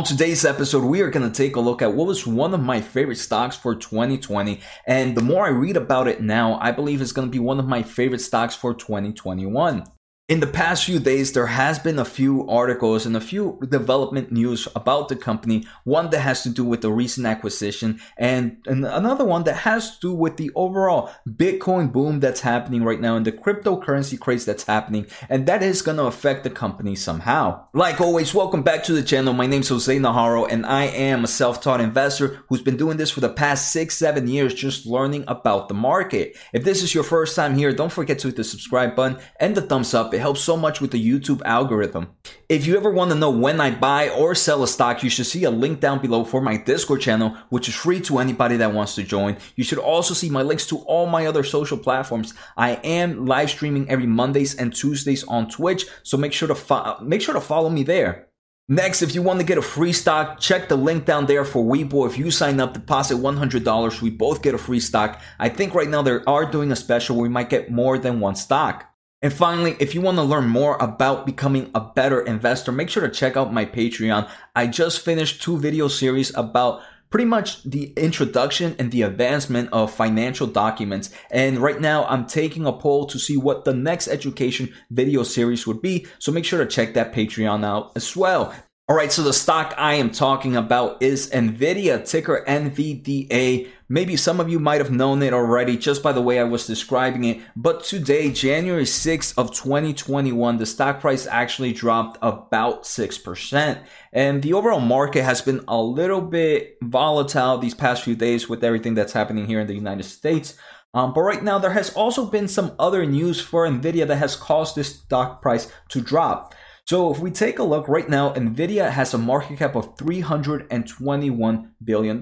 On today's episode, we are going to take a look at what was one of my favorite stocks for 2020. And the more I read about it now, I believe it's going to be one of my favorite stocks for 2021. In the past few days, there has been a few articles and a few development news about the company. One that has to do with the recent acquisition and, and another one that has to do with the overall Bitcoin boom that's happening right now and the cryptocurrency craze that's happening. And that is going to affect the company somehow. Like always, welcome back to the channel. My name is Jose Najarro and I am a self-taught investor who's been doing this for the past six, seven years, just learning about the market. If this is your first time here, don't forget to hit the subscribe button and the thumbs up helps so much with the YouTube algorithm. If you ever want to know when I buy or sell a stock, you should see a link down below for my Discord channel, which is free to anybody that wants to join. You should also see my links to all my other social platforms. I am live streaming every Mondays and Tuesdays on Twitch, so make sure to fo- make sure to follow me there. Next, if you want to get a free stock, check the link down there for Webull. If you sign up, deposit $100, we both get a free stock. I think right now they are doing a special where we might get more than one stock. And finally, if you want to learn more about becoming a better investor, make sure to check out my Patreon. I just finished two video series about pretty much the introduction and the advancement of financial documents. And right now I'm taking a poll to see what the next education video series would be. So make sure to check that Patreon out as well. All right, so the stock I am talking about is Nvidia, ticker NVDA. Maybe some of you might have known it already just by the way I was describing it, but today, January 6th of 2021, the stock price actually dropped about 6%. And the overall market has been a little bit volatile these past few days with everything that's happening here in the United States. Um, but right now, there has also been some other news for Nvidia that has caused this stock price to drop. So if we take a look right now, Nvidia has a market cap of $321 billion.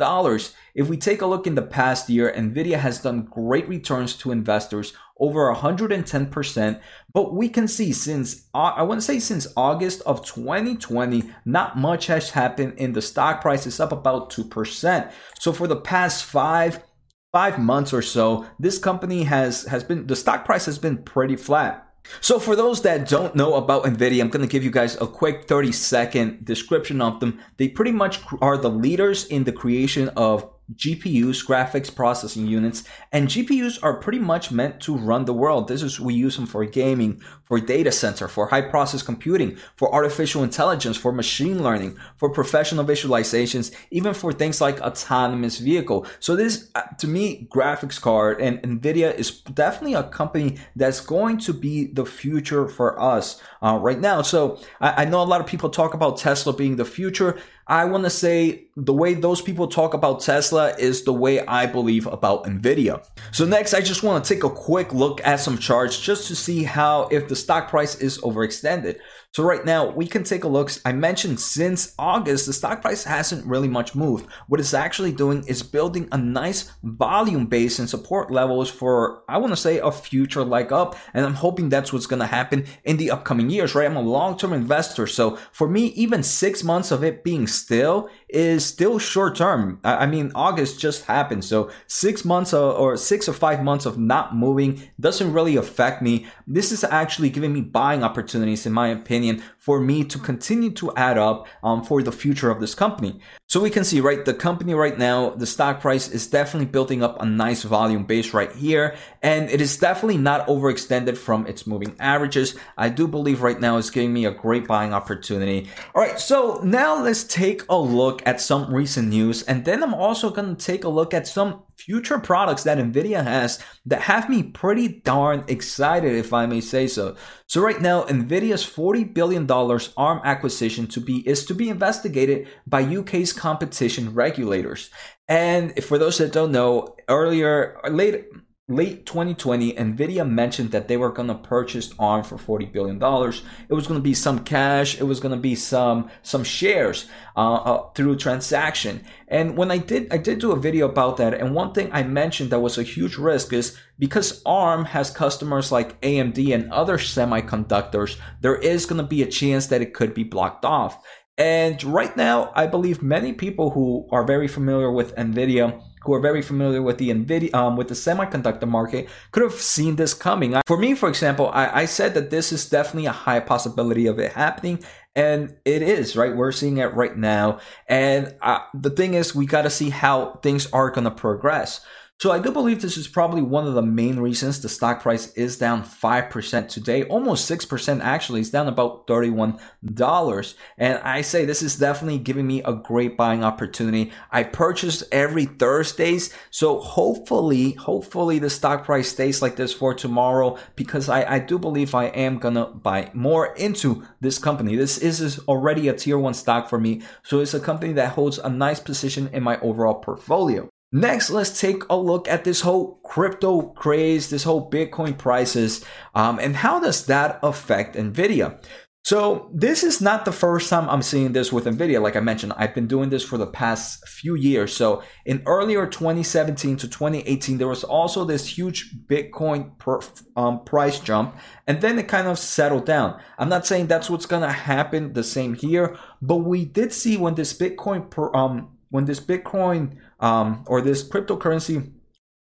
If we take a look in the past year, Nvidia has done great returns to investors over 110%. But we can see since, uh, I wouldn't say since August of 2020, not much has happened in the stock price. It's up about 2%. So for the past five, five months or so, this company has, has been, the stock price has been pretty flat. So for those that don't know about NVIDIA, I'm going to give you guys a quick 30 second description of them. They pretty much are the leaders in the creation of GPUs, graphics processing units, and GPUs are pretty much meant to run the world. This is, we use them for gaming, for data center, for high process computing, for artificial intelligence, for machine learning, for professional visualizations, even for things like autonomous vehicle. So this, uh, to me, graphics card and NVIDIA is definitely a company that's going to be the future for us uh, right now. So I, I know a lot of people talk about Tesla being the future. I want to say the way those people talk about Tesla is the way I believe about Nvidia. So next, I just want to take a quick look at some charts just to see how if the stock price is overextended. So right now we can take a look. I mentioned since August, the stock price hasn't really much moved. What it's actually doing is building a nice volume base and support levels for, I want to say a future like up. And I'm hoping that's what's going to happen in the upcoming years, right? I'm a long-term investor. So for me, even six months of it being still is still short term. I mean, August just happened. So six months or six or five months of not moving doesn't really affect me. This is actually giving me buying opportunities, in my opinion, for me to continue to add up um, for the future of this company. So we can see, right, the company right now, the stock price is definitely building up a nice volume base right here. And it is definitely not overextended from its moving averages. I do believe right now it's giving me a great buying opportunity. All right. So now let's take a look at some recent news. And then I'm also going to take a look at some future products that Nvidia has that have me pretty darn excited, if I may say so. So right now, Nvidia's $40 billion ARM acquisition to be is to be investigated by UK's competition regulators. And for those that don't know, earlier, late late 2020, Nvidia mentioned that they were going to purchase ARM for 40 billion dollars. It was going to be some cash. It was going to be some some shares uh, uh, through transaction. And when I did, I did do a video about that. And one thing I mentioned that was a huge risk is because ARM has customers like AMD and other semiconductors, there is going to be a chance that it could be blocked off. And right now, I believe many people who are very familiar with NVIDIA who are very familiar with the Nvidia, um, with the semiconductor market, could have seen this coming. For me, for example, I, I said that this is definitely a high possibility of it happening. And it is, right? We're seeing it right now. And uh, the thing is, we got to see how things are going to progress. So I do believe this is probably one of the main reasons the stock price is down 5% today, almost 6% actually. It's down about $31. And I say this is definitely giving me a great buying opportunity. I purchase every Thursdays. So hopefully, hopefully the stock price stays like this for tomorrow because I, I do believe I am gonna buy more into this company. This is already a tier one stock for me. So it's a company that holds a nice position in my overall portfolio. Next, let's take a look at this whole crypto craze, this whole Bitcoin prices, um, and how does that affect NVIDIA? So this is not the first time I'm seeing this with NVIDIA. Like I mentioned, I've been doing this for the past few years. So in earlier 2017 to 2018, there was also this huge Bitcoin per, um, price jump, and then it kind of settled down. I'm not saying that's what's gonna happen the same here, but we did see when this Bitcoin per, um, when this Bitcoin um, or this cryptocurrency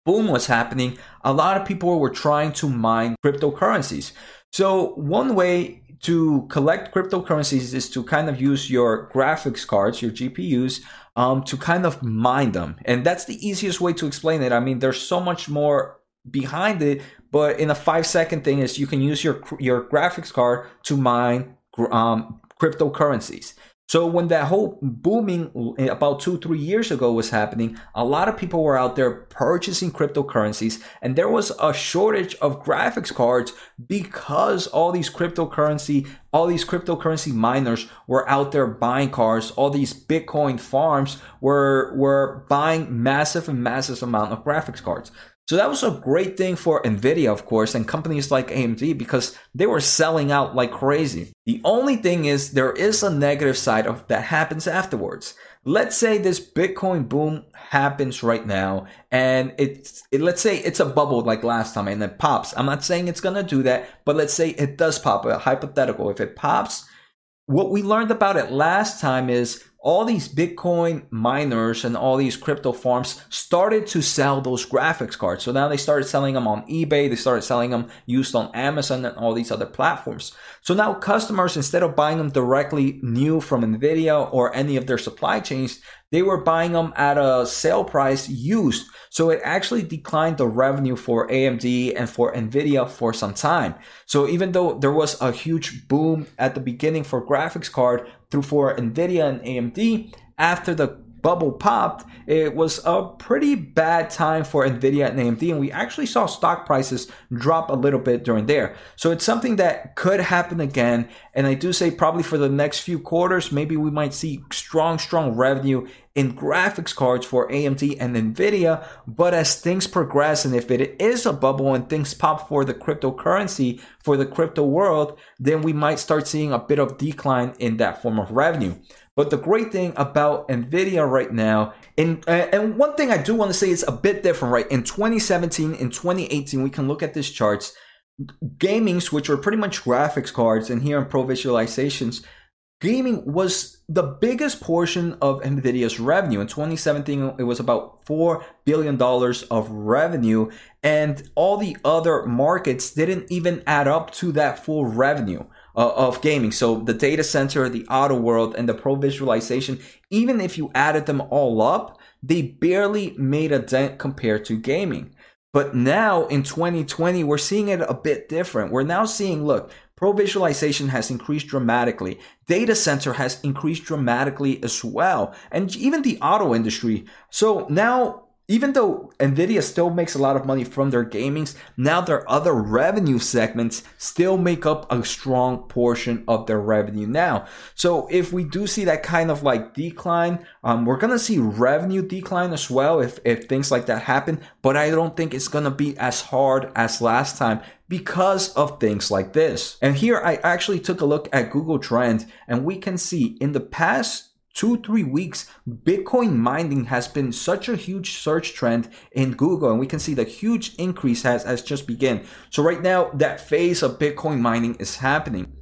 boom was happening, a lot of people were trying to mine cryptocurrencies. So one way to collect cryptocurrencies is to kind of use your graphics cards, your GPUs, um, to kind of mine them. And that's the easiest way to explain it. I mean, there's so much more behind it, but in a five second thing is you can use your your graphics card to mine um, cryptocurrencies. So when that whole booming eh, about two, three years ago was happening, a lot of people were out there purchasing cryptocurrencies and there was a shortage of graphics cards because all these cryptocurrency, all these cryptocurrency miners were out there buying cars. All these Bitcoin farms were, were buying massive and massive amount of graphics cards. So that was a great thing for Nvidia, of course, and companies like AMD because they were selling out like crazy. The only thing is there is a negative side of that happens afterwards. Let's say this Bitcoin boom happens right now and it's it, let's say it's a bubble like last time and it pops. I'm not saying it's going to do that, but let's say it does pop, a hypothetical. If it pops, what we learned about it last time is all these Bitcoin miners and all these crypto farms started to sell those graphics cards. So now they started selling them on eBay, they started selling them used on Amazon and all these other platforms. So now customers, instead of buying them directly new from Nvidia or any of their supply chains, they were buying them at a sale price used. So it actually declined the revenue for AMD and for Nvidia for some time. So even though there was a huge boom at the beginning for graphics card through for Nvidia and AMD, after the bubble popped, it was a pretty bad time for Nvidia and AMD, and we actually saw stock prices drop a little bit during there. So it's something that could happen again. And I do say probably for the next few quarters, maybe we might see strong, strong revenue in graphics cards for AMD and Nvidia. But as things progress, and if it is a bubble and things pop for the cryptocurrency, for the crypto world, then we might start seeing a bit of decline in that form of revenue. But the great thing about Nvidia right now, and uh, and one thing I do want to say is a bit different, right? In 2017, in 2018, we can look at these charts. Gamings, which were pretty much graphics cards, and here in Pro Visualizations, gaming was the biggest portion of Nvidia's revenue. In 2017, it was about $4 billion of revenue, and all the other markets didn't even add up to that full revenue uh, of gaming. So the data center, the auto world, and the pro visualization, even if you added them all up, they barely made a dent compared to gaming. But now in 2020, we're seeing it a bit different. We're now seeing, look, pro visualization has increased dramatically. Data center has increased dramatically as well. And even the auto industry. So now even though Nvidia still makes a lot of money from their gamings, now their other revenue segments still make up a strong portion of their revenue now. So if we do see that kind of like decline, um, we're gonna see revenue decline as well if if things like that happen. But I don't think it's gonna be as hard as last time because of things like this. And here I actually took a look at Google Trend, and we can see in the past two, three weeks, Bitcoin mining has been such a huge search trend in Google, and we can see the huge increase has, has just begun. So right now, that phase of Bitcoin mining is happening.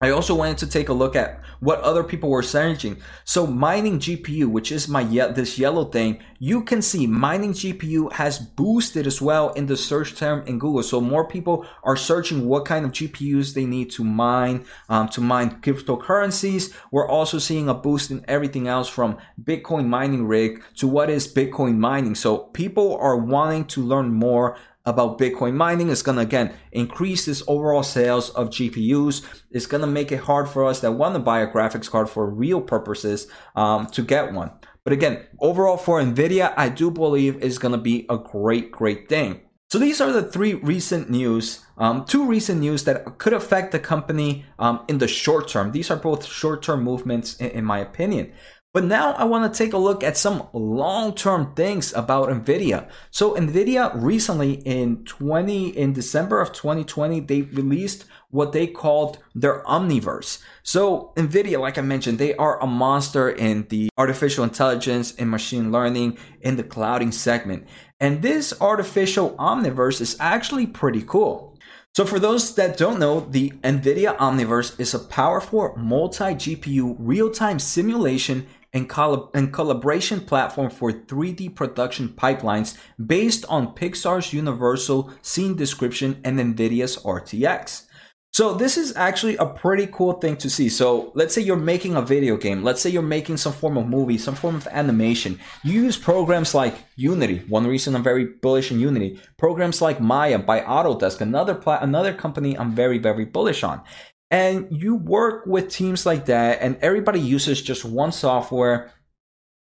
I also wanted to take a look at what other people were searching. So mining GPU, which is my ye- this yellow thing, you can see mining GPU has boosted as well in the search term in Google. So more people are searching what kind of GPUs they need to mine um, to mine cryptocurrencies. We're also seeing a boost in everything else from Bitcoin mining rig to what is Bitcoin mining. So people are wanting to learn more about Bitcoin mining. It's going to again increase this overall sales of GPUs. It's going to make it hard for us that want to buy a graphics card for real purposes um, to get one. But again, overall for Nvidia, I do believe is going to be a great, great thing. So these are the three recent news, um, two recent news that could affect the company um, in the short term. These are both short term movements, in, in my opinion. But now I want to take a look at some long-term things about Nvidia. So Nvidia recently in 20 in December of 2020 they released what they called their Omniverse. So Nvidia like I mentioned they are a monster in the artificial intelligence and machine learning in the clouding segment. And this artificial Omniverse is actually pretty cool. So for those that don't know, the NVIDIA Omniverse is a powerful multi-GPU real-time simulation and, and collaboration platform for 3D production pipelines based on Pixar's Universal Scene Description and NVIDIA's RTX. So this is actually a pretty cool thing to see. So let's say you're making a video game. Let's say you're making some form of movie, some form of animation. You use programs like Unity. One reason I'm very bullish in Unity. Programs like Maya by Autodesk, another pla- another company I'm very very bullish on. And you work with teams like that, and everybody uses just one software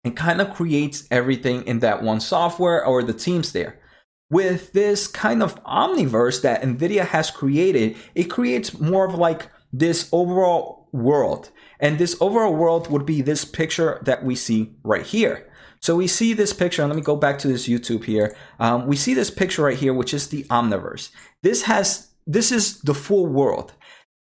and kind of creates everything in that one software or the teams there. With this kind of omniverse that NVIDIA has created, it creates more of like this overall world. And this overall world would be this picture that we see right here. So we see this picture, and let me go back to this YouTube here. Um, we see this picture right here, which is the Omniverse. This has this is the full world.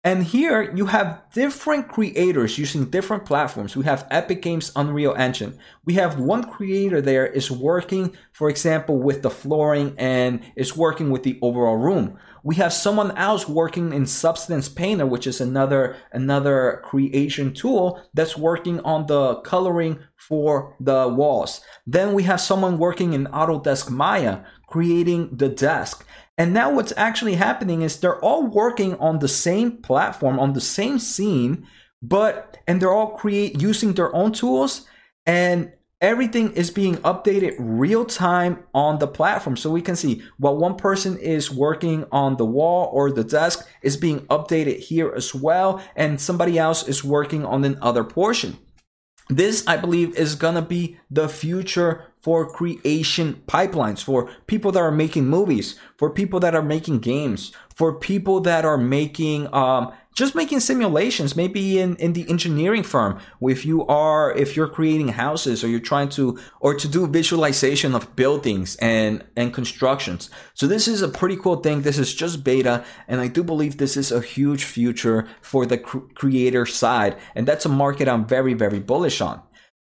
And here you have different creators using different platforms. We have Epic Games Unreal Engine. We have one creator there is working, for example, with the flooring and is working with the overall room. We have someone else working in Substance Painter, which is another another creation tool that's working on the coloring for the walls. Then we have someone working in Autodesk Maya creating the desk. And now what's actually happening is they're all working on the same platform, on the same scene, but and they're all create using their own tools and everything is being updated real time on the platform. So we can see what one person is working on the wall or the desk is being updated here as well and somebody else is working on another portion. This i believe is gonna be the future for creation pipelines, for people that are making movies, for people that are making games, for people that are making um, just making simulations maybe in, in the engineering firm. If you are if you're creating houses or you're trying to or to do visualization of buildings and and constructions. So this is a pretty cool thing. This is just beta and i do believe this is a huge future for the cr- creator side. And that's a market i'm very very bullish on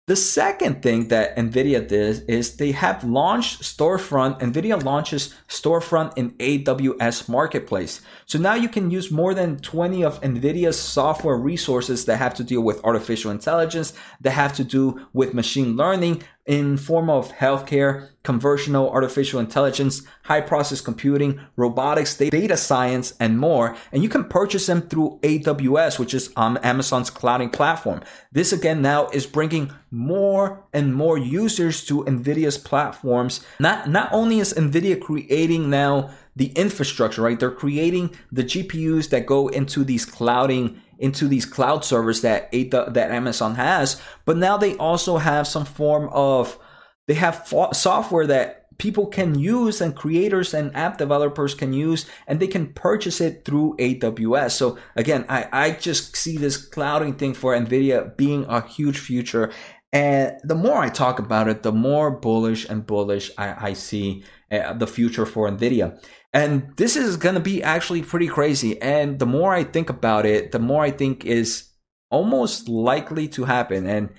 the second thing that NVIDIA did is they have launched Storefront. NVIDIA launches Storefront in AWS Marketplace. So now you can use more than 20 of NVIDIA's software resources that have to deal with artificial intelligence, that have to do with machine learning, in form of healthcare, conversational artificial intelligence, high process computing, robotics, data science, and more. And you can purchase them through AWS, which is um, Amazon's clouding platform. This again now is bringing more and more users to NVIDIA's platforms. Not, not only is NVIDIA creating now the infrastructure, right? They're creating the GPUs that go into these clouding into these cloud servers that that Amazon has, but now they also have some form of they have software that people can use and creators and app developers can use and they can purchase it through AWS. So again, I, I just see this clouding thing for NVIDIA being a huge future. And the more I talk about it, the more bullish and bullish I, I see uh, the future for NVIDIA. And this is going to be actually pretty crazy. And the more I think about it, the more I think is almost likely to happen. And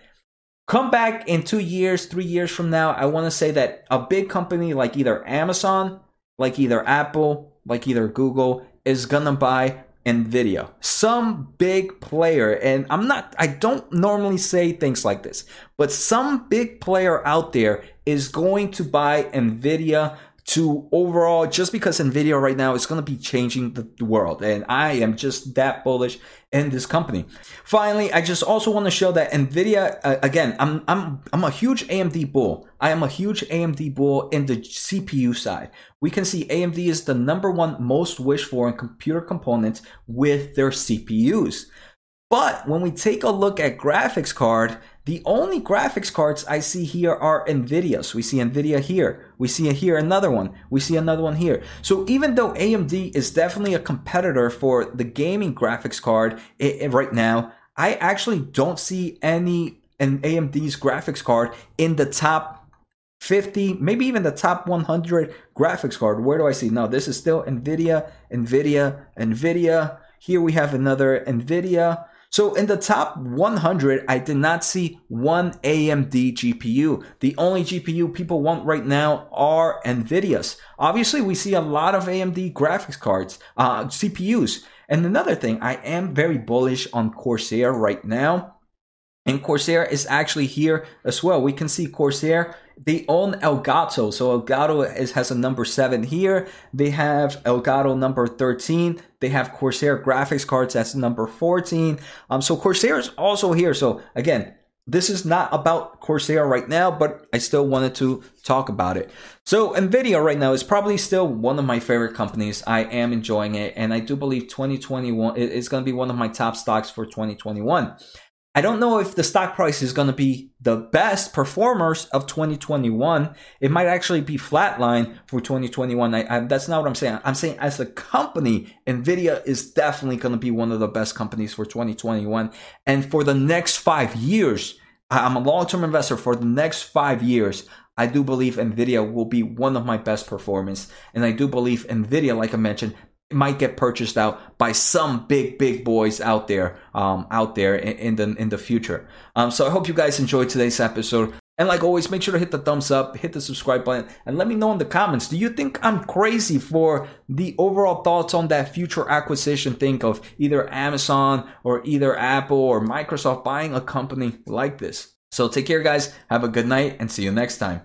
come back in two years, three years from now, I want to say that a big company like either Amazon, like either Apple, like either Google is going to buy Nvidia. Some big player, and I'm not, I don't normally say things like this, but some big player out there is going to buy Nvidia to overall, just because Nvidia right now is going to be changing the world. And I am just that bullish in this company. Finally, I just also want to show that Nvidia, uh, again, I'm, I'm, I'm a huge AMD bull. I am a huge AMD bull in the CPU side. We can see AMD is the number one most wished for in computer components with their CPUs. But when we take a look at graphics card, the only graphics cards I see here are NVIDIA's. We see NVIDIA here. We see it here another one. We see another one here. So even though AMD is definitely a competitor for the gaming graphics card it, it, right now, I actually don't see any an AMD's graphics card in the top 50, maybe even the top 100 graphics card. Where do I see? No, this is still NVIDIA, NVIDIA, NVIDIA. Here we have another NVIDIA. So in the top 100, I did not see one AMD GPU. The only GPU people want right now are NVIDIA's. Obviously, we see a lot of AMD graphics cards, uh, CPUs. And another thing, I am very bullish on Corsair right now. And Corsair is actually here as well. We can see Corsair they own Elgato. So Elgato is, has a number seven here. They have Elgato number 13. They have Corsair graphics cards. That's number 14. Um, so Corsair is also here. So again, this is not about Corsair right now, but I still wanted to talk about it. So Nvidia right now is probably still one of my favorite companies. I am enjoying it, and I do believe 2021 is going to be one of my top stocks for 2021. I don't know if the stock price is going to be the best performers of 2021. It might actually be flatline for 2021. I, I, that's not what I'm saying. I'm saying as a company, Nvidia is definitely going to be one of the best companies for 2021. And for the next five years, I'm a long-term investor. For the next five years, I do believe Nvidia will be one of my best performance. And I do believe Nvidia, like I mentioned, might get purchased out by some big big boys out there um, out there in, the in the future. Um, so i hope you guys enjoyed today's episode. And like always make sure to hit the thumbs up hit the subscribe button and let me know in the comments do you think i'm crazy for the overall thoughts on that future acquisition? Think of either amazon or either apple or microsoft buying a company like this. So take care guys. Have a good night and see you next time